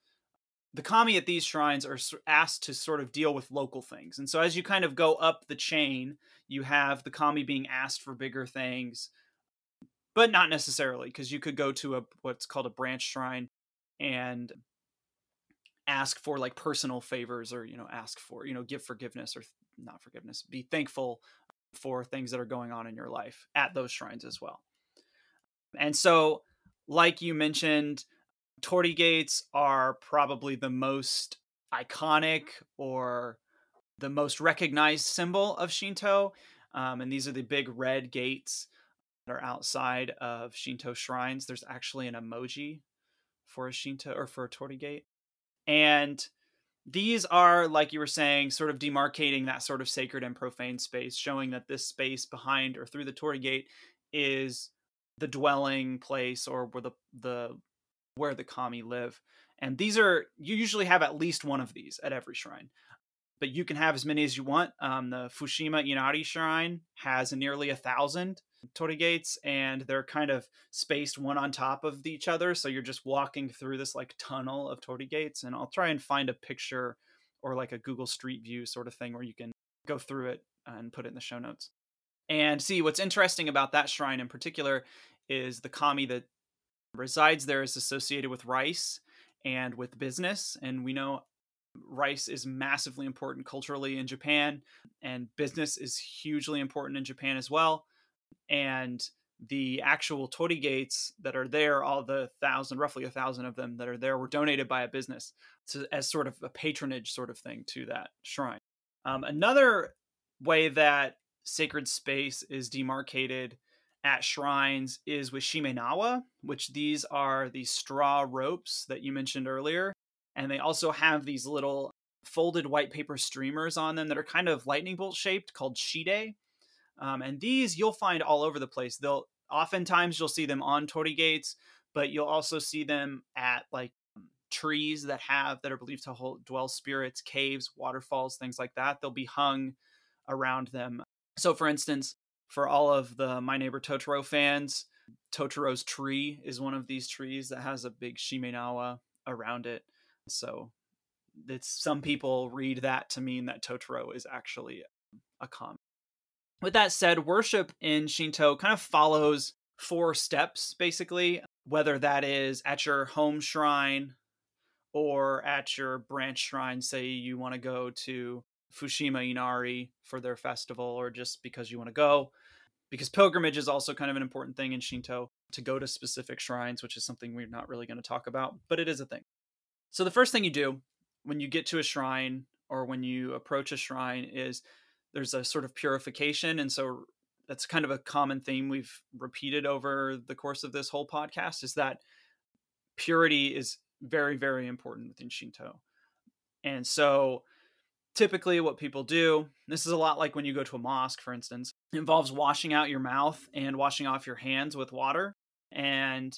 the kami at these shrines are asked to sort of deal with local things. And so as you kind of go up the chain, you have the kami being asked for bigger things, but not necessarily because you could go to a what's called a branch shrine and ask for like personal favors or you know ask for you know give forgiveness or not forgiveness be thankful for things that are going on in your life at those shrines as well. And so like you mentioned torii gates are probably the most iconic or the most recognized symbol of Shinto. Um, and these are the big red gates that are outside of Shinto shrines. There's actually an emoji for a Shinto or for a torii gate. And these are, like you were saying, sort of demarcating that sort of sacred and profane space, showing that this space behind or through the torii gate is the dwelling place or where the the where the kami live. And these are you usually have at least one of these at every shrine, but you can have as many as you want. Um, the Fushimi Inari Shrine has nearly a thousand torii gates, and they're kind of spaced one on top of each other. So you're just walking through this like tunnel of torii gates. And I'll try and find a picture or like a Google Street View sort of thing where you can go through it and put it in the show notes. And see what's interesting about that shrine in particular is the kami that resides there is associated with rice and with business. And we know Rice is massively important culturally in Japan, and business is hugely important in Japan as well. And the actual torii gates that are there, all the thousand, roughly a thousand of them that are there, were donated by a business to, as sort of a patronage sort of thing to that shrine. Um, another way that sacred space is demarcated at shrines is with shimenawa, which these are the straw ropes that you mentioned earlier. And they also have these little folded white paper streamers on them that are kind of lightning bolt shaped called shide. Um, and these you'll find all over the place. They'll oftentimes you'll see them on torii gates, but you'll also see them at like trees that have that are believed to hold dwell spirits, caves, waterfalls, things like that. They'll be hung around them. So, for instance, for all of the My Neighbor Totoro fans, Totoro's tree is one of these trees that has a big shimenawa around it. So, it's some people read that to mean that Totoro is actually a kami. With that said, worship in Shinto kind of follows four steps basically, whether that is at your home shrine or at your branch shrine, say you want to go to Fushimi Inari for their festival or just because you want to go. Because pilgrimage is also kind of an important thing in Shinto to go to specific shrines, which is something we're not really going to talk about, but it is a thing. So the first thing you do when you get to a shrine or when you approach a shrine is there's a sort of purification and so that's kind of a common theme we've repeated over the course of this whole podcast is that purity is very very important within shinto. And so typically what people do this is a lot like when you go to a mosque for instance involves washing out your mouth and washing off your hands with water. And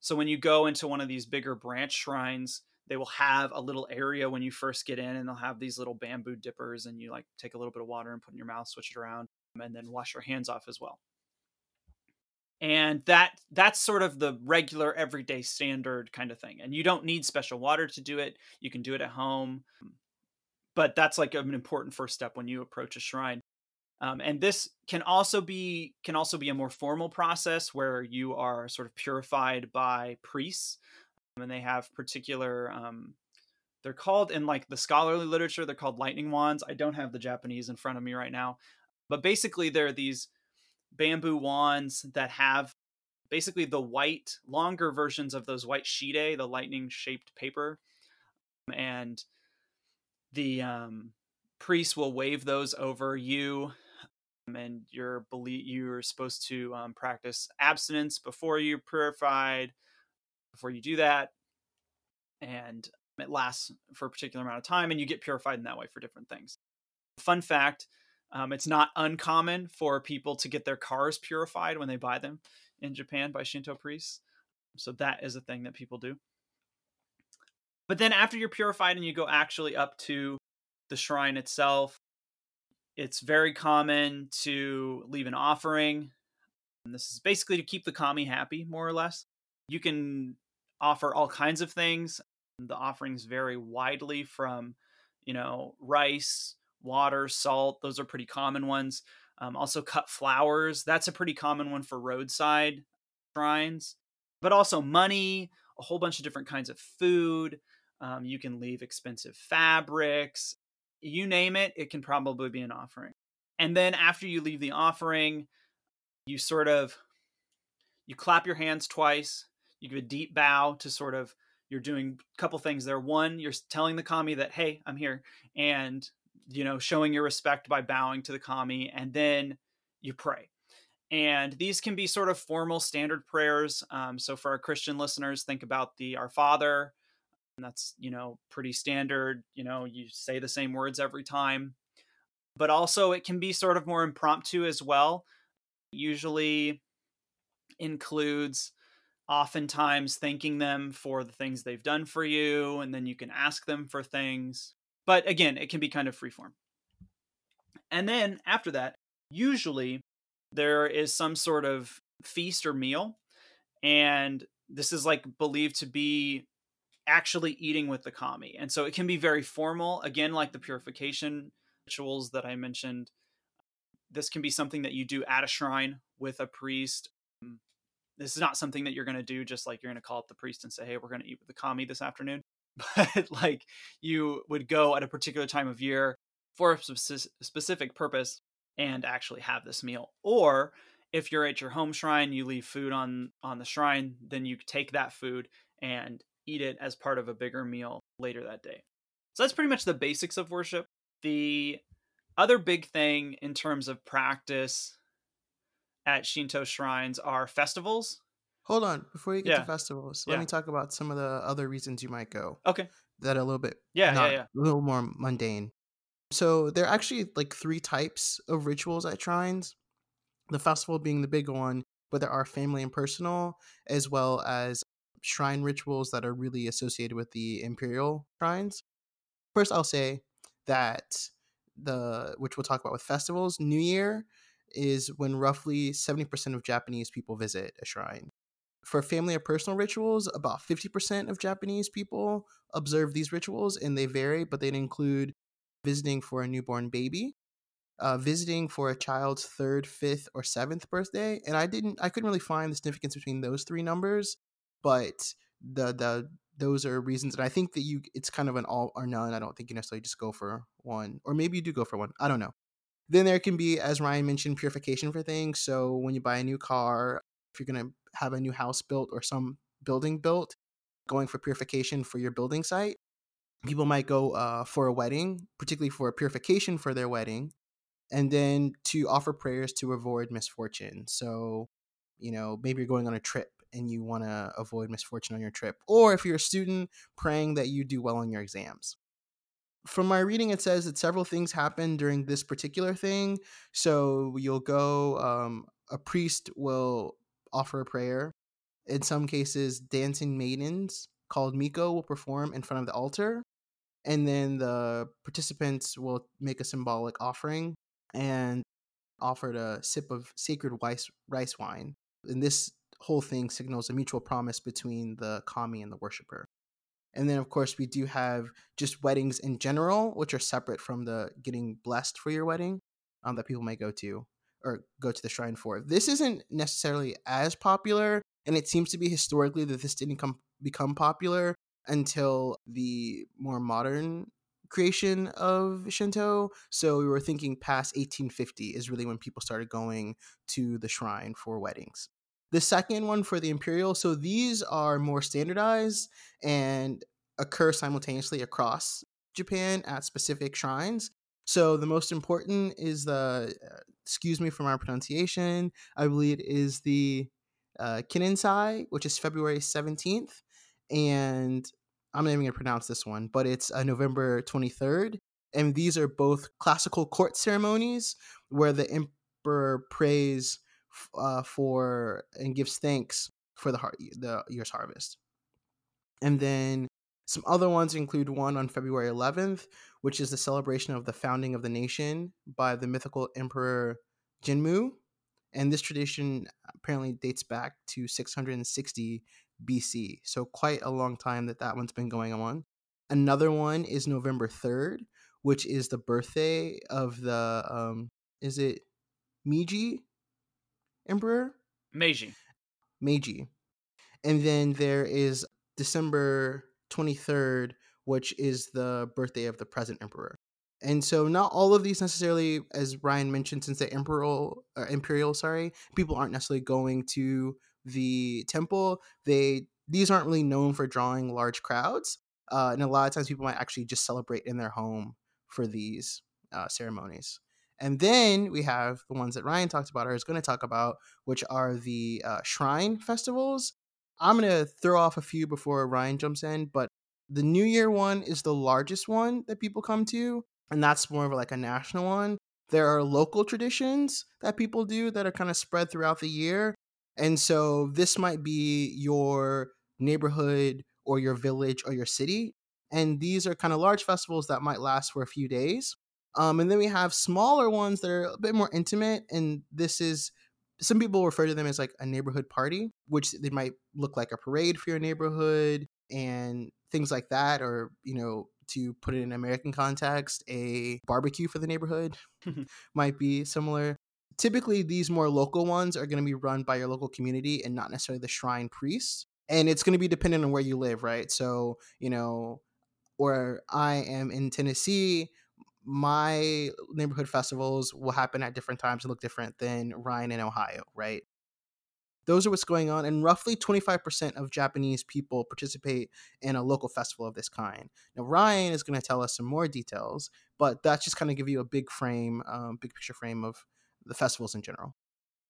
so when you go into one of these bigger branch shrines they will have a little area when you first get in and they'll have these little bamboo dippers and you like take a little bit of water and put in your mouth switch it around and then wash your hands off as well. And that that's sort of the regular everyday standard kind of thing and you don't need special water to do it you can do it at home but that's like an important first step when you approach a shrine. Um, and this can also be can also be a more formal process where you are sort of purified by priests and they have particular um, they're called in like the scholarly literature they're called lightning wands i don't have the japanese in front of me right now but basically they're these bamboo wands that have basically the white longer versions of those white shide the lightning shaped paper and the um, will wave those over you and you're believe you're supposed to um, practice abstinence before you're purified before you do that and it lasts for a particular amount of time and you get purified in that way for different things. Fun fact um, it's not uncommon for people to get their cars purified when they buy them in japan by shinto priests so that is a thing that people do. But then after you're purified and you go actually up to the shrine itself it's very common to leave an offering. And this is basically to keep the kami happy more or less. You can offer all kinds of things. The offerings vary widely from, you know, rice, water, salt. Those are pretty common ones. Um, also, cut flowers. That's a pretty common one for roadside shrines. But also money, a whole bunch of different kinds of food. Um, you can leave expensive fabrics. You name it, it can probably be an offering. And then after you leave the offering, you sort of you clap your hands twice you give a deep bow to sort of you're doing a couple things there. One you're telling the kami that hey i'm here and you know showing your respect by bowing to the kami and then you pray. And these can be sort of formal standard prayers um, so for our christian listeners think about the our father. And that's you know pretty standard you know you say the same words every time. But also it can be sort of more impromptu as well. Usually includes oftentimes thanking them for the things they've done for you, and then you can ask them for things. But again, it can be kind of freeform. And then after that, usually there is some sort of feast or meal, and this is like believed to be actually eating with the kami. And so it can be very formal, again, like the purification rituals that I mentioned. This can be something that you do at a shrine with a priest um, this is not something that you're going to do just like you're going to call up the priest and say, hey, we're going to eat with the kami this afternoon. but like you would go at a particular time of year for a specific purpose and actually have this meal. Or if you're at your home shrine, you leave food on on the shrine, then you take that food and eat it as part of a bigger meal later that day. So that's pretty much the basics of worship. The other big thing in terms of practice at Shinto shrines are festivals. Hold on, before you get yeah. to festivals, let yeah. me talk about some of the other reasons you might go. Okay. That a little bit yeah, not, yeah, yeah. a little more mundane. So there are actually like three types of rituals at shrines. The festival being the big one, but there are family and personal, as well as shrine rituals that are really associated with the imperial shrines. First, I'll say that the which we'll talk about with festivals, New Year is when roughly 70% of Japanese people visit a shrine. For family or personal rituals, about 50% of Japanese people observe these rituals and they vary, but they include visiting for a newborn baby, uh, visiting for a child's third, fifth, or seventh birthday. And I didn't, I couldn't really find the significance between those three numbers, but the the those are reasons. And I think that you, it's kind of an all or none. I don't think you necessarily just go for one, or maybe you do go for one. I don't know. Then there can be, as Ryan mentioned, purification for things. So when you buy a new car, if you're going to have a new house built or some building built, going for purification for your building site people might go uh, for a wedding, particularly for a purification for their wedding, and then to offer prayers to avoid misfortune. So, you know, maybe you're going on a trip and you want to avoid misfortune on your trip, or if you're a student, praying that you do well on your exams. From my reading, it says that several things happen during this particular thing. So you'll go, um, a priest will offer a prayer. In some cases, dancing maidens called Miko will perform in front of the altar and then the participants will make a symbolic offering and offered a sip of sacred rice, wine. And this whole thing signals a mutual promise between the kami and the worshiper. And then, of course, we do have just weddings in general, which are separate from the getting blessed for your wedding um, that people may go to or go to the shrine for. This isn't necessarily as popular, and it seems to be historically that this didn't come, become popular until the more modern creation of Shinto. So we were thinking past 1850 is really when people started going to the shrine for weddings. The second one for the imperial, so these are more standardized and occur simultaneously across Japan at specific shrines. So the most important is the, uh, excuse me for my pronunciation, I believe it is the uh, Kinensai, which is February 17th and I'm not even gonna pronounce this one, but it's uh, November 23rd, and these are both classical court ceremonies where the emperor prays uh, for and gives thanks for the the year's harvest. And then some other ones include one on February 11th, which is the celebration of the founding of the nation by the mythical emperor Jinmu. And this tradition apparently dates back to 660 BC. So quite a long time that that one's been going on. Another one is November 3rd, which is the birthday of the um is it Meiji emperor? Meiji. Meiji. And then there is December 23rd, which is the birthday of the present emperor. And so not all of these necessarily, as Ryan mentioned, since the imperial, uh, imperial, sorry, people aren't necessarily going to the temple, they these aren't really known for drawing large crowds, uh, and a lot of times people might actually just celebrate in their home for these uh, ceremonies. And then we have the ones that Ryan talked about, or is going to talk about, which are the uh, shrine festivals. I'm going to throw off a few before Ryan jumps in, but the New Year one is the largest one that people come to, and that's more of like a national one. There are local traditions that people do that are kind of spread throughout the year, and so this might be your neighborhood or your village or your city. And these are kind of large festivals that might last for a few days. Um, and then we have smaller ones that are a bit more intimate. And this is, some people refer to them as like a neighborhood party, which they might look like a parade for your neighborhood and things like that. Or, you know, to put it in American context, a barbecue for the neighborhood might be similar typically these more local ones are going to be run by your local community and not necessarily the shrine priest and it's going to be dependent on where you live, right? So, you know, where I am in Tennessee, my neighborhood festivals will happen at different times and look different than Ryan in Ohio, right? Those are what's going on, and roughly 25% of Japanese people participate in a local festival of this kind. Now, Ryan is going to tell us some more details, but that's just kind of give you a big frame, um, big picture frame of the festivals in general.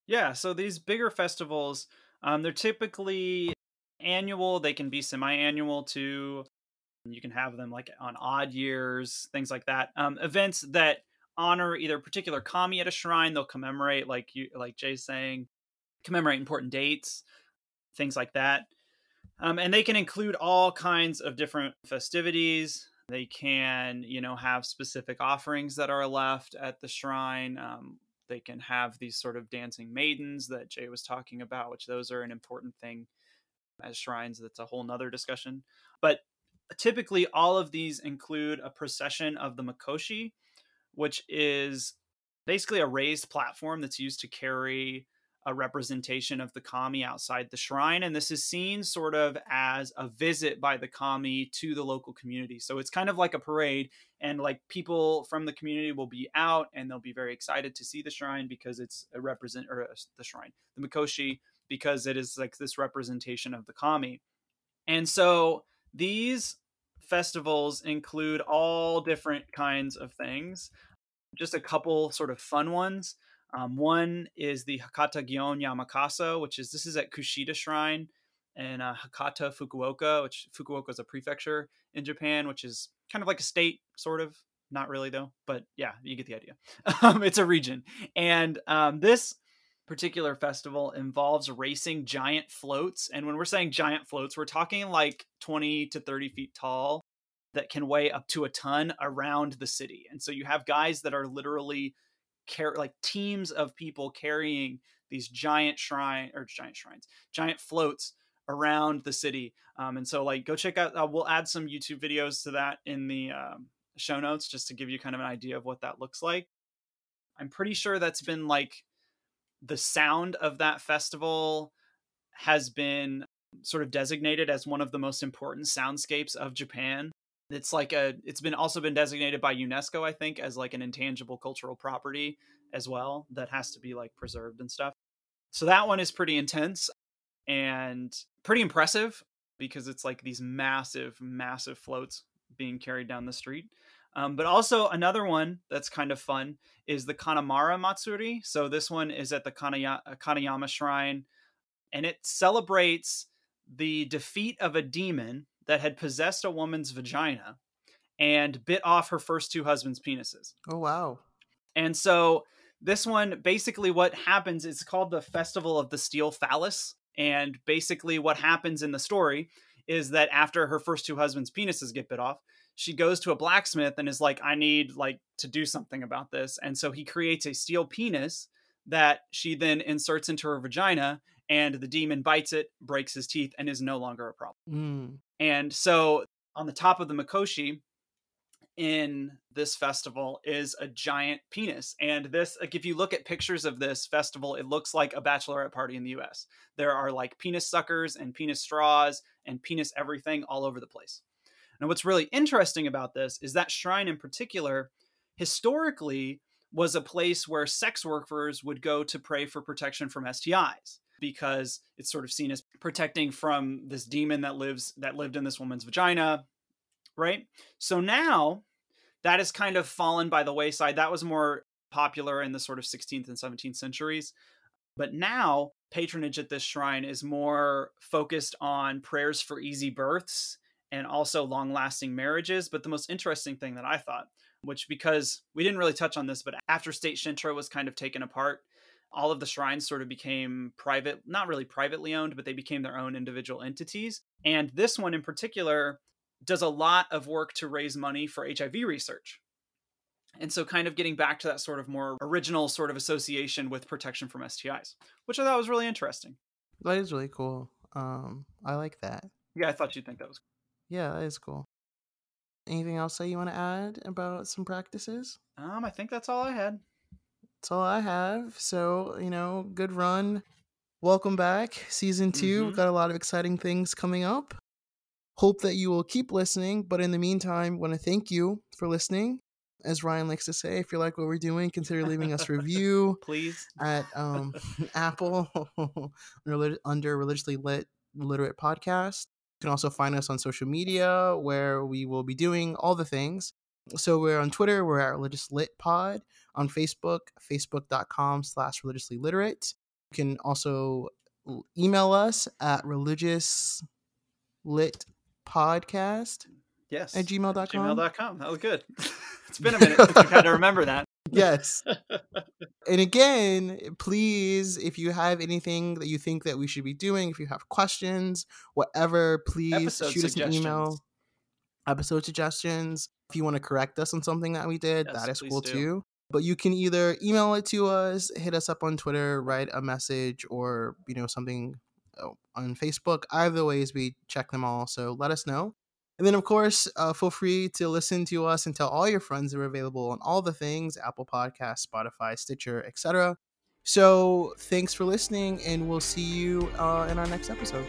Yeah, so these bigger festivals, um, they're typically annual. They can be semi-annual too. You can have them like on odd years, things like that. Um, events that honor either a particular kami at a shrine, they'll commemorate, like you, like Jay's saying, commemorate important dates, things like that. Um, and they can include all kinds of different festivities. They can, you know, have specific offerings that are left at the shrine. Um, they can have these sort of dancing maidens that Jay was talking about, which those are an important thing as shrines. That's a whole nother discussion. But typically all of these include a procession of the mikoshi which is basically a raised platform that's used to carry a representation of the kami outside the shrine and this is seen sort of as a visit by the kami to the local community. So it's kind of like a parade and like people from the community will be out and they'll be very excited to see the shrine because it's a represent or uh, the shrine the mikoshi because it is like this representation of the kami. And so these festivals include all different kinds of things. Just a couple sort of fun ones. Um, one is the Hakata Gion Yamakasa, which is this is at Kushida Shrine in uh, Hakata, Fukuoka, which Fukuoka is a prefecture in Japan, which is kind of like a state, sort of. Not really though, but yeah, you get the idea. Um, it's a region, and um, this particular festival involves racing giant floats. And when we're saying giant floats, we're talking like 20 to 30 feet tall that can weigh up to a ton around the city. And so you have guys that are literally car- like teams of people carrying these giant shrine or giant shrines, giant floats around the city. Um, and so like go check out, uh, we'll add some YouTube videos to that in the um, show notes just to give you kind of an idea of what that looks like. I'm pretty sure that's been like the sound of that festival has been sort of designated as one of the most important soundscapes of Japan. It's like a it's been also been designated by UNESCO I think as like an intangible cultural property as well that has to be like preserved and stuff. So that one is pretty intense and pretty impressive because it's like these massive massive floats being carried down the street. Um, but also another one that's kind of fun is the Kanamara Matsuri. So this one is at the Kanaya- uh, Kanayama Shrine, and it celebrates the defeat of a demon that had possessed a woman's vagina and bit off her first two husbands' penises. Oh wow! And so this one, basically, what happens is called the Festival of the Steel Phallus. And basically, what happens in the story is that after her first two husbands' penises get bit off, she goes to a blacksmith and is like i need like to do something about this and so he creates a steel penis that she then inserts into her vagina and the demon bites it breaks his teeth and is no longer a problem. Mm. and so on the top of the mikoshi in this festival is a giant penis and this like if you look at pictures of this festival it looks like a bachelorette party in the US there are like penis suckers and penis straws and penis everything all over the place and what's really interesting about this is that shrine in particular, historically, was a place where sex workers would go to pray for protection from STIs because it's sort of seen as protecting from this demon that lives that lived in this woman's vagina, right? So now that has kind of fallen by the wayside. That was more popular in the sort of 16th and 17th centuries. But now patronage at this shrine is more focused on prayers for easy births and also long lasting marriages. But the most interesting thing that I thought, which because we didn't really touch on this, but after state Shinto was kind of taken apart, all of the shrines sort of became private, not really privately owned, but they became their own individual entities. And this one in particular does a lot of work to raise money for HIV research. And so, kind of getting back to that sort of more original sort of association with protection from STIs, which I thought was really interesting. That is really cool. Um, I like that. Yeah, I thought you'd think that was cool. Yeah, that is cool. Anything else that you want to add about some practices? Um, I think that's all I had. That's all I have. So, you know, good run. welcome back. Season 2 Mhm. We've got a lot of exciting things coming up. Hope that you will keep listening. But in the meantime, want to thank you for listening. As Ryan likes to say, if you like what we're doing, consider leaving us a review Please. at um, Apple under, under religiously lit literate podcast. You can also find us on social media where we will be doing all the things. So we're on Twitter, we're at religious lit pod. On Facebook, facebook.com slash religiously literate. You can also email us at religious lit podcast Yes. at gmail.com. Gmail.com. That was good. it's been a minute since we've had to remember that. Yes. and again, eh, please, if you have anything that you think that we should be doing, if you have questions, whatever, please Episode shoot us an email. Episode suggestions. If you want to correct us on something that we did, Yes, that is cool do. too. But you can either email it to us, hit us up on Twitter, write a message, or you know something oh, on Facebook. Either ways, we check them all. So let us know. And then, of course, uh, feel free to listen to us and tell all your friends that we're available on all the things Apple Podcasts, Spotify, Stitcher, etc. So, thanks for listening, and we'll see you uh, in our next episode.